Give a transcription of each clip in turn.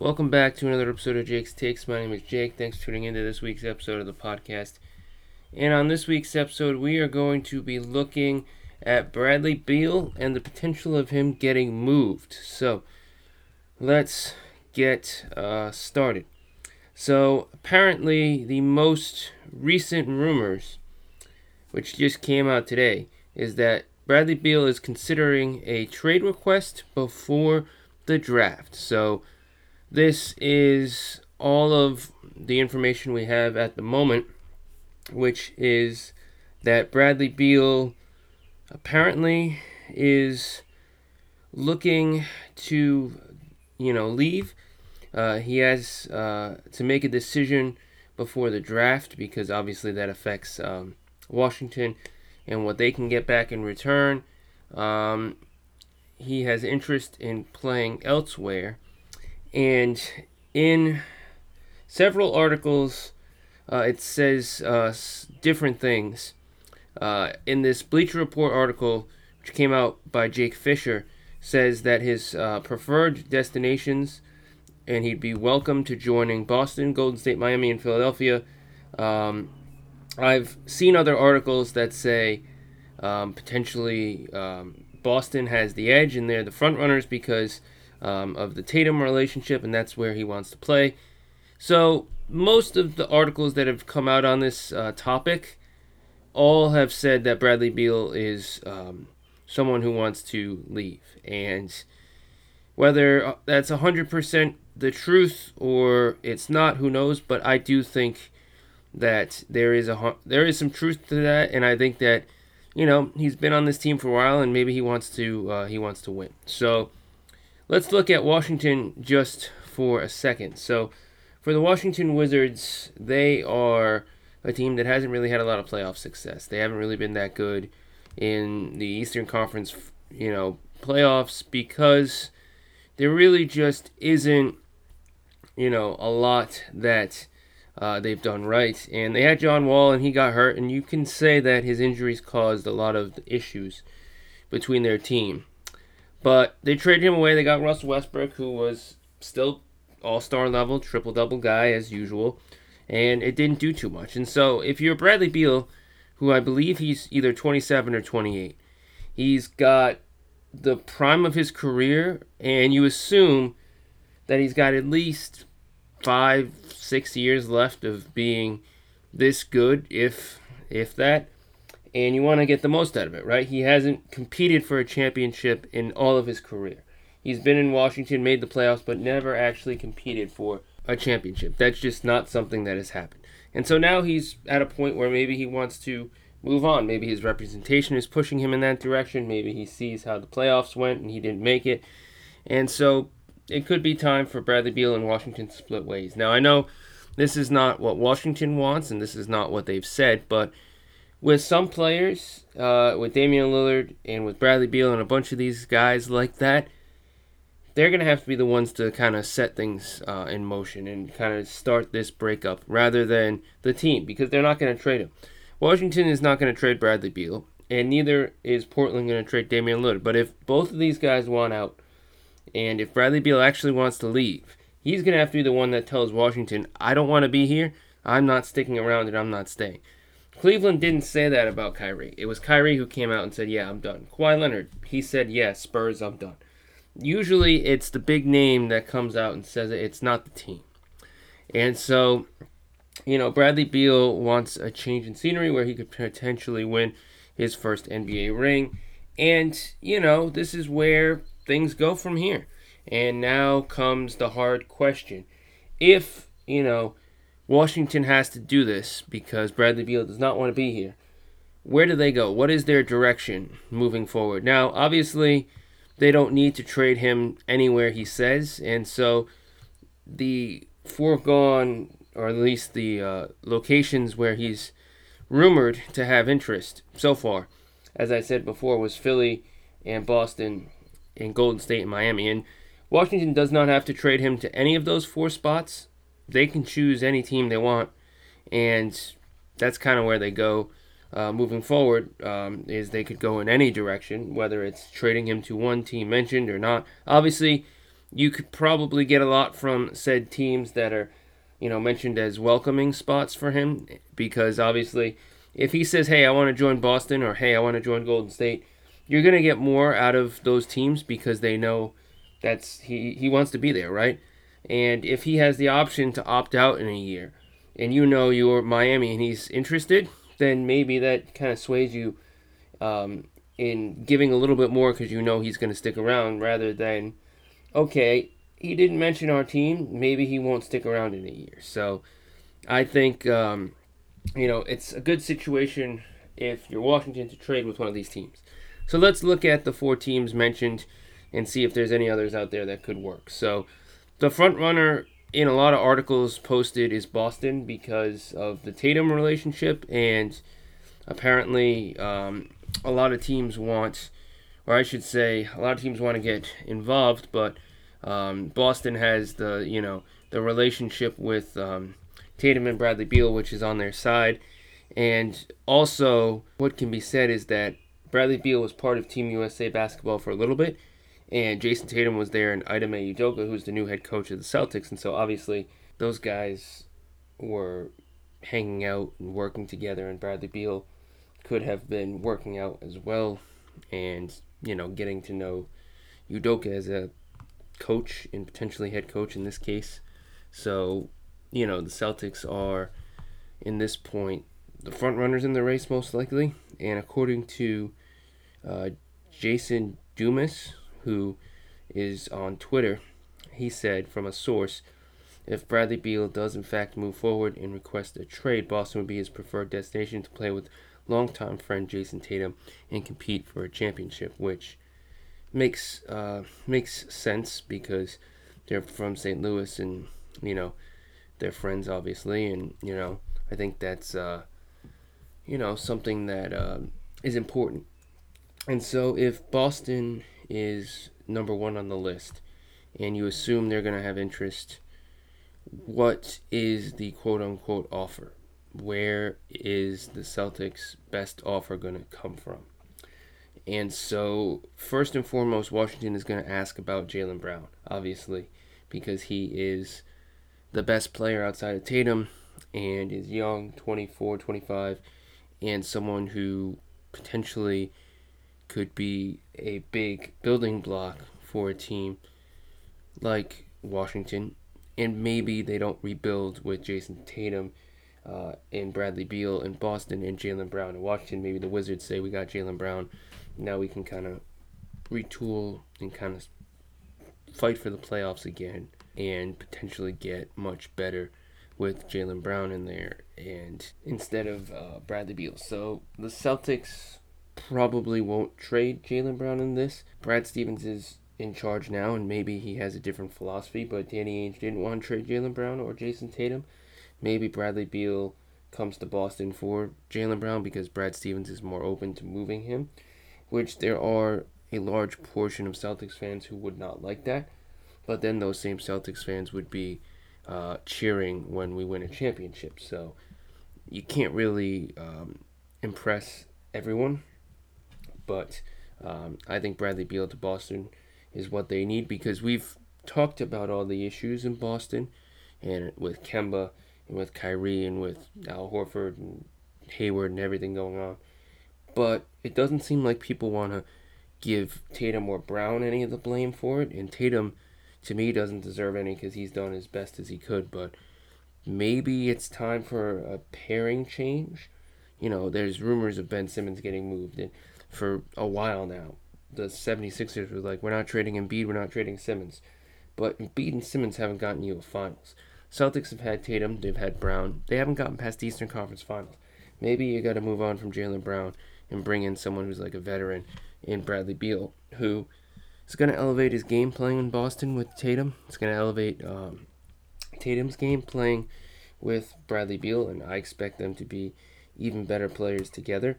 Welcome back to another episode of Jake's Takes. My name is Jake. Thanks for tuning into this week's episode of the podcast. And on this week's episode, we are going to be looking at Bradley Beal and the potential of him getting moved. So let's get uh, started. So apparently, the most recent rumors, which just came out today, is that Bradley Beal is considering a trade request before the draft. So this is all of the information we have at the moment, which is that Bradley Beal apparently is looking to, you know, leave. Uh, he has uh, to make a decision before the draft because obviously that affects um, Washington and what they can get back in return. Um, he has interest in playing elsewhere and in several articles, uh, it says uh, different things. Uh, in this Bleacher Report article, which came out by Jake Fisher, says that his uh, preferred destinations, and he'd be welcome to joining Boston, Golden State, Miami, and Philadelphia. Um, I've seen other articles that say um, potentially um, Boston has the edge and they're the front runners because um, of the Tatum relationship, and that's where he wants to play. So, most of the articles that have come out on this uh, topic all have said that Bradley Beal is um, someone who wants to leave. And whether uh, that's 100% the truth or it's not, who knows, but I do think that there is a there is some truth to that and I think that you know, he's been on this team for a while and maybe he wants to uh, he wants to win. So, Let's look at Washington just for a second. So, for the Washington Wizards, they are a team that hasn't really had a lot of playoff success. They haven't really been that good in the Eastern Conference, you know, playoffs because there really just isn't, you know, a lot that uh, they've done right. And they had John Wall, and he got hurt, and you can say that his injuries caused a lot of issues between their team. But they traded him away. They got Russell Westbrook, who was still all star level, triple double guy as usual. And it didn't do too much. And so if you're Bradley Beal, who I believe he's either 27 or 28, he's got the prime of his career, and you assume that he's got at least five, six years left of being this good, if if that and you want to get the most out of it, right? He hasn't competed for a championship in all of his career. He's been in Washington, made the playoffs, but never actually competed for a championship. That's just not something that has happened. And so now he's at a point where maybe he wants to move on. Maybe his representation is pushing him in that direction. Maybe he sees how the playoffs went and he didn't make it. And so it could be time for Bradley Beal and Washington to split ways. Now, I know this is not what Washington wants and this is not what they've said, but with some players, uh, with Damian Lillard and with Bradley Beal and a bunch of these guys like that, they're going to have to be the ones to kind of set things uh, in motion and kind of start this breakup rather than the team because they're not going to trade him. Washington is not going to trade Bradley Beal, and neither is Portland going to trade Damian Lillard. But if both of these guys want out, and if Bradley Beal actually wants to leave, he's going to have to be the one that tells Washington, I don't want to be here. I'm not sticking around and I'm not staying. Cleveland didn't say that about Kyrie. It was Kyrie who came out and said, "Yeah, I'm done." Kawhi Leonard, he said, "Yeah, Spurs, I'm done." Usually, it's the big name that comes out and says it. It's not the team, and so, you know, Bradley Beal wants a change in scenery where he could potentially win his first NBA ring, and you know, this is where things go from here. And now comes the hard question: if you know Washington has to do this because Bradley Beal does not want to be here. Where do they go? What is their direction moving forward? Now, obviously, they don't need to trade him anywhere he says, and so the foregone, or at least the uh, locations where he's rumored to have interest so far, as I said before, was Philly and Boston and Golden State and Miami. And Washington does not have to trade him to any of those four spots they can choose any team they want, and that's kind of where they go. Uh, moving forward, um, is they could go in any direction, whether it's trading him to one team mentioned or not. Obviously, you could probably get a lot from said teams that are, you know, mentioned as welcoming spots for him because obviously if he says, "Hey, I want to join Boston" or "Hey, I want to join Golden State," you're to get more out of those teams because they know that's he he wants to be there, right? And if he has the option to opt out in a year and you know you're Miami and he's interested, then maybe that kind of sways you um, in giving a little bit more because you know he's going to stick around rather than, okay, he didn't mention our team, maybe he won't stick around in a year. So I think, um, you know, it's a good situation if you're Washington to trade with one of these teams. So let's look at the four teams mentioned and see if there's any others out there that could work. So the front runner in a lot of articles posted is Boston because of the Tatum relationship, and apparently um, a lot of teams want, or I should say, a lot of teams want to get involved, but um, Boston has the you know the relationship with um, Tatum and Bradley Beal, which is on their side, and also what can be said is that Bradley Beal was part of Team USA basketball for a little bit, and Jayson Tatum was there, and Ime Udoka, who's the new head coach of the Celtics, and so obviously those guys were hanging out and working together, and Bradley Beal could have been working out as well, and you know getting to know Udoka as a coach and potentially head coach in this case. So you know the Celtics are in this point the front runners in the race most likely, and according to uh, Jason Dumas, who is on Twitter, he said from a source, if Bradley Beal does in fact move forward and request a trade, Boston would be his preferred destination to play with longtime friend Jayson Tatum and compete for a championship, which makes uh, makes sense because they're from St. Louis and you know they're friends obviously, and you know I think that's uh, you know something that uh, is important. And so if Boston is number one on the list, and you assume they're going to have interest, what is the quote unquote offer? Where is the Celtics' best offer going to come from? And so, first and foremost, Washington is going to ask about Jaylen Brown, obviously, because he is the best player outside of Tatum and is young, 24, 25, and someone who potentially could be a big building block for a team like Washington. And maybe they don't rebuild with Jayson Tatum uh, and Bradley Beal in Boston and Jaylen Brown in Washington. Maybe the Wizards say we got Jaylen Brown. Now we can kind of retool and kind of fight for the playoffs again and potentially get much better with Jaylen Brown in there and instead of uh, Bradley Beal. So the Celtics probably won't trade Jaylen Brown in this. Brad Stevens is in charge now, and maybe he has a different philosophy, but Danny Ainge didn't want to trade Jaylen Brown or Jayson Tatum. Maybe Bradley Beal comes to Boston for Jaylen Brown because Brad Stevens is more open to moving him, which there are a large portion of Celtics fans who would not like that. But then those same Celtics fans would be uh, cheering when we win a championship. So you can't really um, impress everyone but um, I think Bradley Beal to Boston is what they need because we've talked about all the issues in Boston and with Kemba and with Kyrie and with Al Horford and Hayward and everything going on. But it doesn't seem like people want to give Tatum or Brown any of the blame for it. And Tatum, to me, doesn't deserve any because he's done as best as he could. But maybe it's time for a pairing change. You know, there's rumors of Ben Simmons getting moved. And for a while now. The 76ers were like, we're not trading Embiid, we're not trading Simmons. But Embiid and Simmons haven't gotten you a finals. Celtics have had Tatum, they've had Brown. They haven't gotten past the Eastern Conference Finals. Maybe you got to move on from Jaylen Brown and bring in someone who's like a veteran in Bradley Beal, who is going to elevate his game playing in Boston with Tatum. It's going to elevate um, Tatum's game playing with Bradley Beal, and I expect them to be even better players together.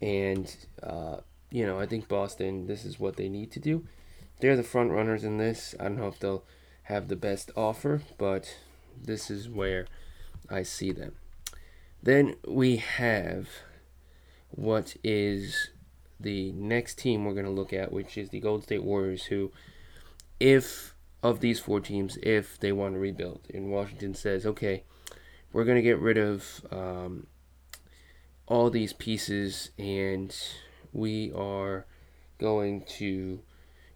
And, uh, you know, I think Boston, this is what they need to do. They're the front runners in this. I don't know if they'll have the best offer, but this is where I see them. Then we have what is the next team we're going to look at, which is the Golden State Warriors, who, if of these four teams if they want to rebuild. And Washington says, okay, we're going to get rid of um, all these pieces and we are going to,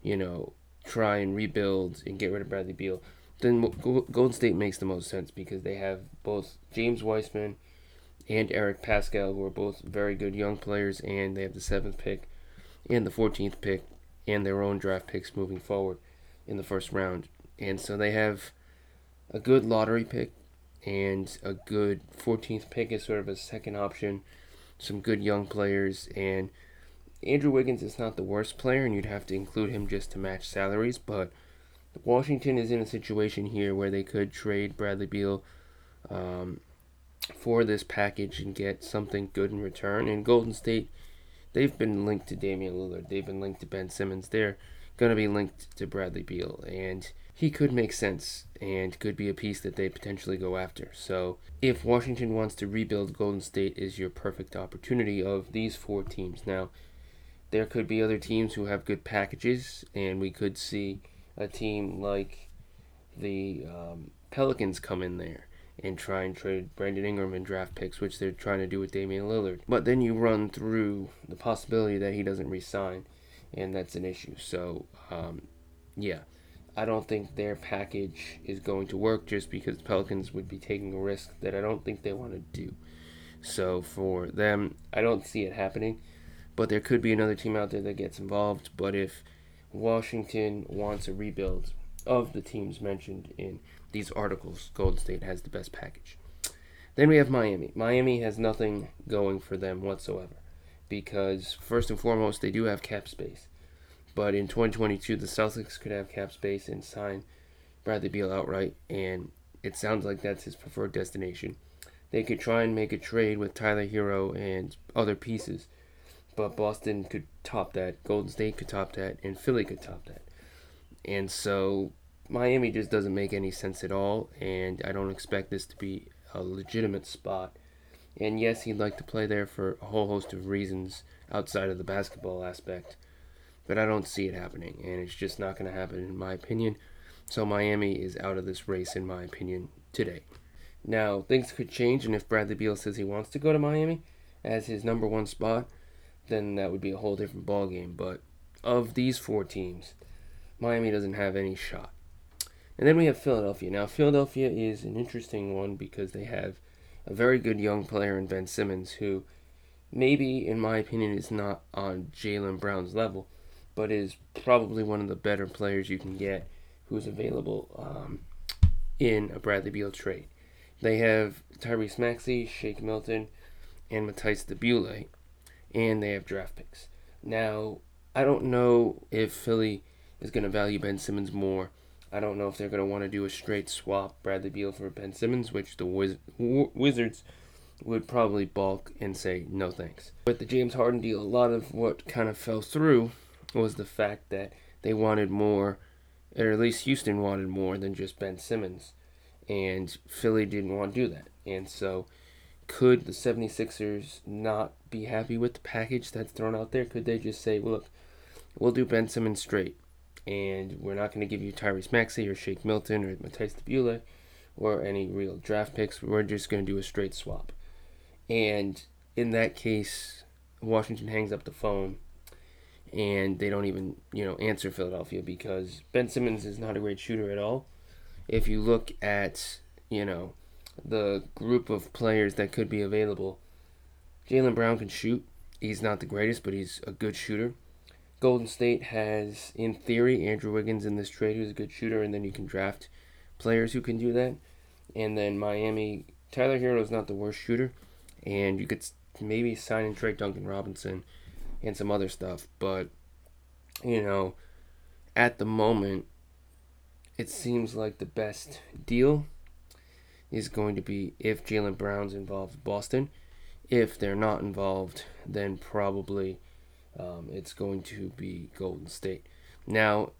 you know, try and rebuild and get rid of Bradley Beal. Then Golden State makes the most sense because they have both James Wiseman and Eric Paschall, who are both very good young players, and they have the seventh pick and the 14th pick and their own draft picks moving forward in the first round. And so they have a good lottery pick and a good 14th pick as sort of a second option. Some good young players. And Andrew Wiggins is not the worst player, and you'd have to include him just to match salaries. But Washington is in a situation here where they could trade Bradley Beal um, for this package and get something good in return. And Golden State, they've been linked to Damian Lillard, they've been linked to Ben Simmons. They're going to be linked to Bradley Beal. And he could make sense and could be a piece that they potentially go after. So, if Washington wants to rebuild, Golden State is your perfect opportunity of these four teams. Now, there could be other teams who have good packages, and we could see a team like the um, Pelicans come in there and try and trade Brandon Ingram and draft picks, which they're trying to do with Damian Lillard. But then you run through the possibility that he doesn't resign, and that's an issue. So, um, yeah. I don't think their package is going to work just because Pelicans would be taking a risk that I don't think they want to do. So for them, I don't see it happening. But there could be another team out there that gets involved. But if Washington wants a rebuild of the teams mentioned in these articles, Golden State has the best package. Then we have Miami. Miami has nothing going for them whatsoever because, first and foremost, they do have cap space. But in 2022, the Celtics could have cap space and sign Bradley Beal outright, and it sounds like that's his preferred destination. They could try and make a trade with Tyler Herro and other pieces, but Boston could top that, Golden State could top that, and Philly could top that. And so Miami just doesn't make any sense at all, and I don't expect this to be a legitimate spot. And yes, he'd like to play there for a whole host of reasons outside of the basketball aspect but I don't see it happening, and it's just not going to happen in my opinion. So Miami is out of this race, in my opinion, today. Now things could change, and if Bradley Beal says he wants to go to Miami as his number one spot, then that would be a whole different ballgame. But of these four teams, Miami doesn't have any shot. And then we have Philadelphia. Now Philadelphia is an interesting one because they have a very good young player in Ben Simmons, who maybe, in my opinion, is not on Jaylen Brown's level but is probably one of the better players you can get who's available um, in a Bradley Beal trade. They have Tyrese Maxey, Shake Milton, and Matisse Thybulle, and they have draft picks. Now, I don't know if Philly is going to value Ben Simmons more. I don't know if they're going to want to do a straight swap Bradley Beal for Ben Simmons, which the Wiz- Wizards would probably balk and say no thanks. With the James Harden deal, a lot of what kind of fell through was the fact that they wanted more, or at least Houston wanted more than just Ben Simmons. And Philly didn't want to do that. And so, could the 76ers not be happy with the package that's thrown out there? Could they just say, well, look, we'll do Ben Simmons straight, and we're not going to give you Tyrese Maxey or Shake Milton or Matisse Thybulle or any real draft picks. We're just going to do a straight swap. And in that case, Washington hangs up the phone and they don't even you know answer Philadelphia because Ben Simmons is not a great shooter at all. If you look at you know the group of players that could be available, Jaylen Brown can shoot. He's not the greatest, but he's a good shooter. Golden State has, in theory, Andrew Wiggins in this trade, who's a good shooter, and then you can draft players who can do that. And then Miami, Tyler Herro is not the worst shooter, and you could maybe sign and trade Duncan Robinson and some other stuff. But, you know, at the moment, it seems like the best deal is going to be if Jaylen Brown's involved Boston. If they're not involved, then probably um, it's going to be Golden State. Now,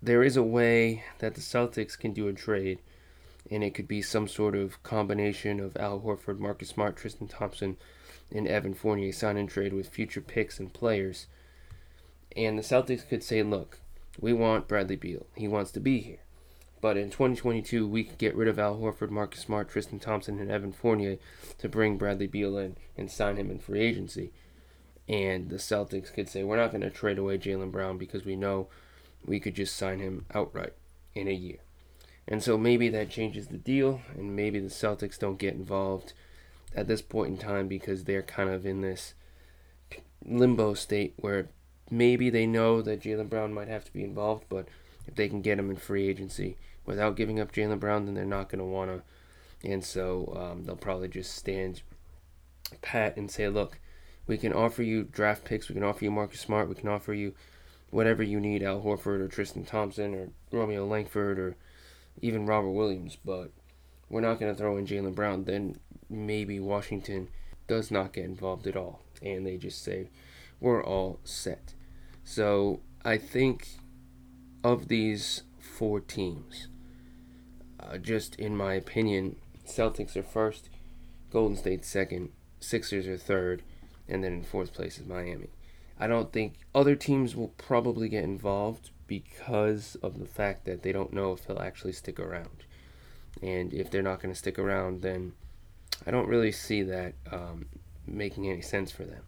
there is a way that the Celtics can do a trade, and it could be some sort of combination of Al Horford, Marcus Smart, Tristan Thompson, and Evan Fournier sign and trade with future picks and players. And the Celtics could say, look, we want Bradley Beal. He wants to be here. But in 2022, we could get rid of Al Horford, Marcus Smart, Tristan Thompson, and Evan Fournier to bring Bradley Beal in and sign him in free agency. And the Celtics could say, we're not going to trade away Jaylen Brown because we know we could just sign him outright in a year. And so maybe that changes the deal, and maybe the Celtics don't get involved at this point in time because they're kind of in this limbo state where maybe they know that Jaylen Brown might have to be involved, but if they can get him in free agency without giving up Jaylen Brown, then they're not going to want to. And so um, they'll probably just stand pat and say, look, we can offer you draft picks, we can offer you Marcus Smart, we can offer you whatever you need, Al Horford or Tristan Thompson or Romeo Langford or even Robert Williams, but we're not going to throw in Jaylen Brown. Then maybe Washington does not get involved at all, and they just say, we're all set. So I think of these four teams, uh, just in my opinion, Celtics are first, Golden State second, Sixers are third, and then in fourth place is Miami. I don't think other teams will probably get involved because of the fact that they don't know if he'll actually stick around. And if they're not going to stick around, then I don't really see that um, making any sense for them.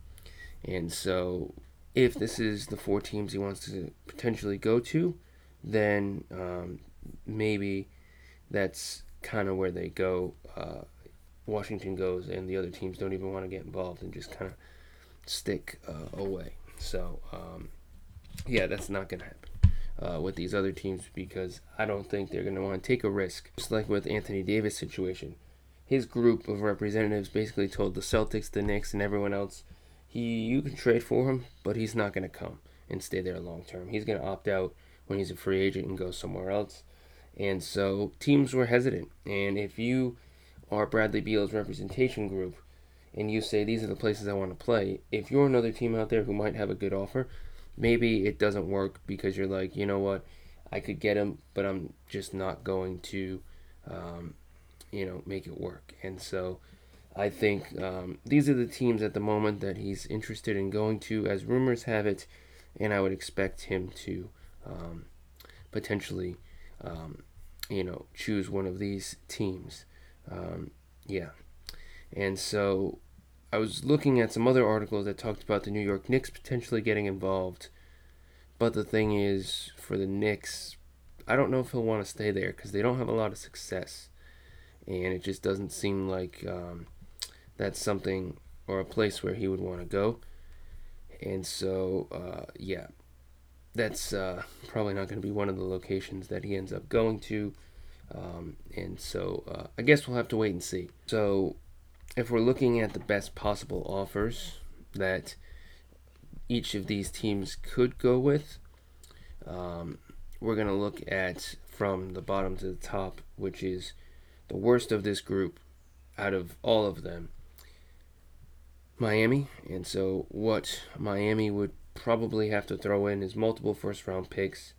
And so, if this is the four teams he wants to potentially go to, then um, maybe that's kind of where they go. Uh, Washington goes, and the other teams don't even want to get involved and just kind of stick uh, away. So, um, yeah, that's not going to happen. Uh, with these other teams because I don't think they're going to want to take a risk. Just like with Anthony Davis' situation, his group of representatives basically told the Celtics, the Knicks, and everyone else, he you can trade for him, but he's not going to come and stay there long term. He's going to opt out when he's a free agent and go somewhere else. And so teams were hesitant. And if you are Bradley Beal's representation group, and you say these are the places I want to play, if you're another team out there who might have a good offer, maybe it doesn't work because you're like, you know what, I could get him, but I'm just not going to, um, you know, make it work. And so I think um, these are the teams at the moment that he's interested in going to, as rumors have it, and I would expect him to um, potentially, um, you know, choose one of these teams. Um, yeah. And so I was looking at some other articles that talked about the New York Knicks potentially getting involved. But the thing is, for the Knicks, I don't know if he'll want to stay there because they don't have a lot of success. And it just doesn't seem like um, that's something or a place where he would want to go. And so, uh, yeah, that's uh, probably not going to be one of the locations that he ends up going to. Um, and so uh, I guess we'll have to wait and see. So if we're looking at the best possible offers that each of these teams could go with, um, we're going to look at from the bottom to the top, which is the worst of this group out of all of them. Miami, and so what Miami would probably have to throw in is multiple first round picks,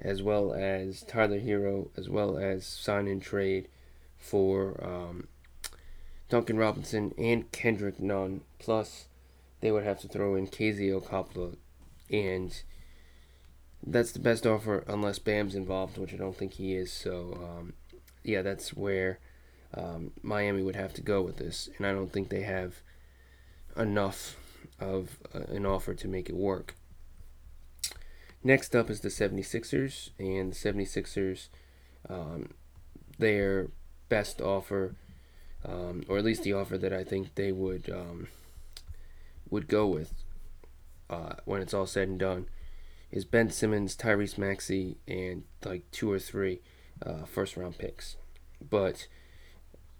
as well as Tyler Herro, as well as sign and trade for um, Duncan Robinson, and Kendrick Nunn. Plus, they would have to throw in KZ Okpala, and that's the best offer unless Bam's involved, which I don't think he is. So, um, yeah, that's where um, Miami would have to go with this, and I don't think they have enough of uh, an offer to make it work. Next up is the 76ers, and the 76ers, um, their best offer um, or at least the offer that I think they would um, would go with uh, when it's all said and done is Ben Simmons, Tyrese Maxey, and like two or three uh, first round picks. But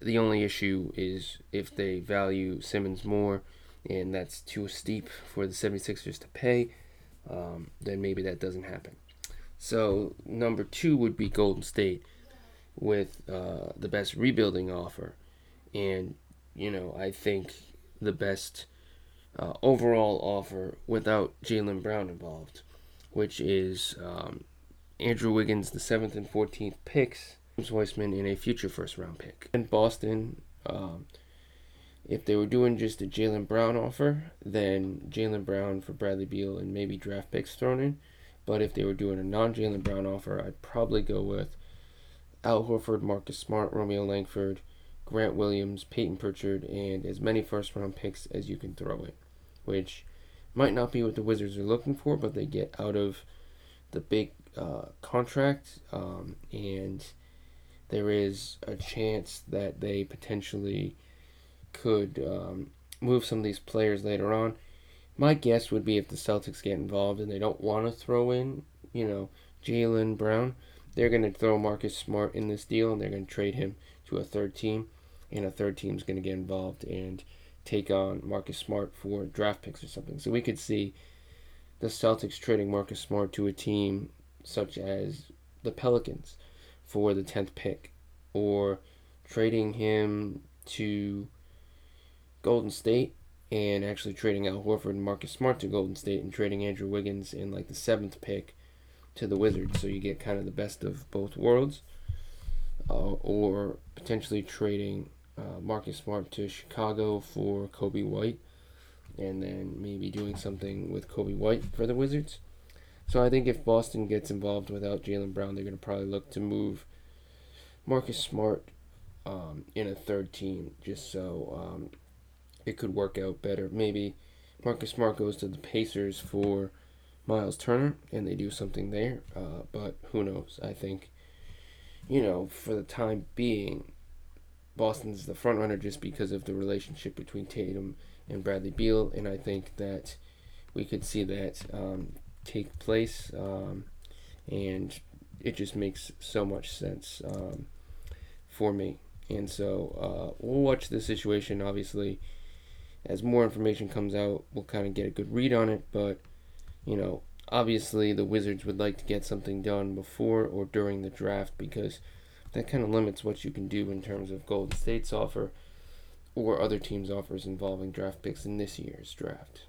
the only issue is if they value Simmons more and that's too steep for the 76ers to pay, um, then maybe that doesn't happen. So, number two would be Golden State with uh, the best rebuilding offer and you know I think the best uh, overall offer without Jaylen Brown involved, which is um, Andrew Wiggins, the seventh and fourteenth picks, James Wiseman in a future first round pick, and Boston. Um, if they were doing just a Jaylen Brown offer, then Jaylen Brown for Bradley Beal and maybe draft picks thrown in. But if they were doing a non Jaylen Brown offer, I'd probably go with Al Horford, Marcus Smart, Romeo Langford, Grant Williams, Payton Pritchard, and as many first round picks as you can throw in, which might not be what the Wizards are looking for, but they get out of the big uh, contract, um, and there is a chance that they potentially could um, move some of these players later on. My guess would be if the Celtics get involved and they don't want to throw in, you know, Jaylen Brown, they're going to throw Marcus Smart in this deal and they're going to trade him to a third team, and a third team is going to get involved and take on Marcus Smart for draft picks or something. So we could see the Celtics trading Marcus Smart to a team such as the Pelicans for the 10th pick, or trading him to Golden State and actually trading Al Horford and Marcus Smart to Golden State and trading Andrew Wiggins in like the seventh pick to the Wizards. So you get kind of the best of both worlds. Uh, or potentially trading uh, Marcus Smart to Chicago for Coby White and then maybe doing something with Coby White for the Wizards. So I think if Boston gets involved without Jaylen Brown, they're going to probably look to move Marcus Smart um, in a third team just so um, it could work out better. Maybe Marcus Smart goes to the Pacers for Miles Turner and they do something there, uh, but who knows? I think, you know, for the time being, Boston's the front runner just because of the relationship between Tatum and Bradley Beal, and I think that we could see that um, take place, um, and it just makes so much sense um, for me. And so uh, we'll watch the situation. Obviously, as more information comes out, we'll kind of get a good read on it. But you know, obviously, the Wizards would like to get something done before or during the draft because that kind of limits what you can do in terms of Golden State's offer or other teams' offers involving draft picks in this year's draft.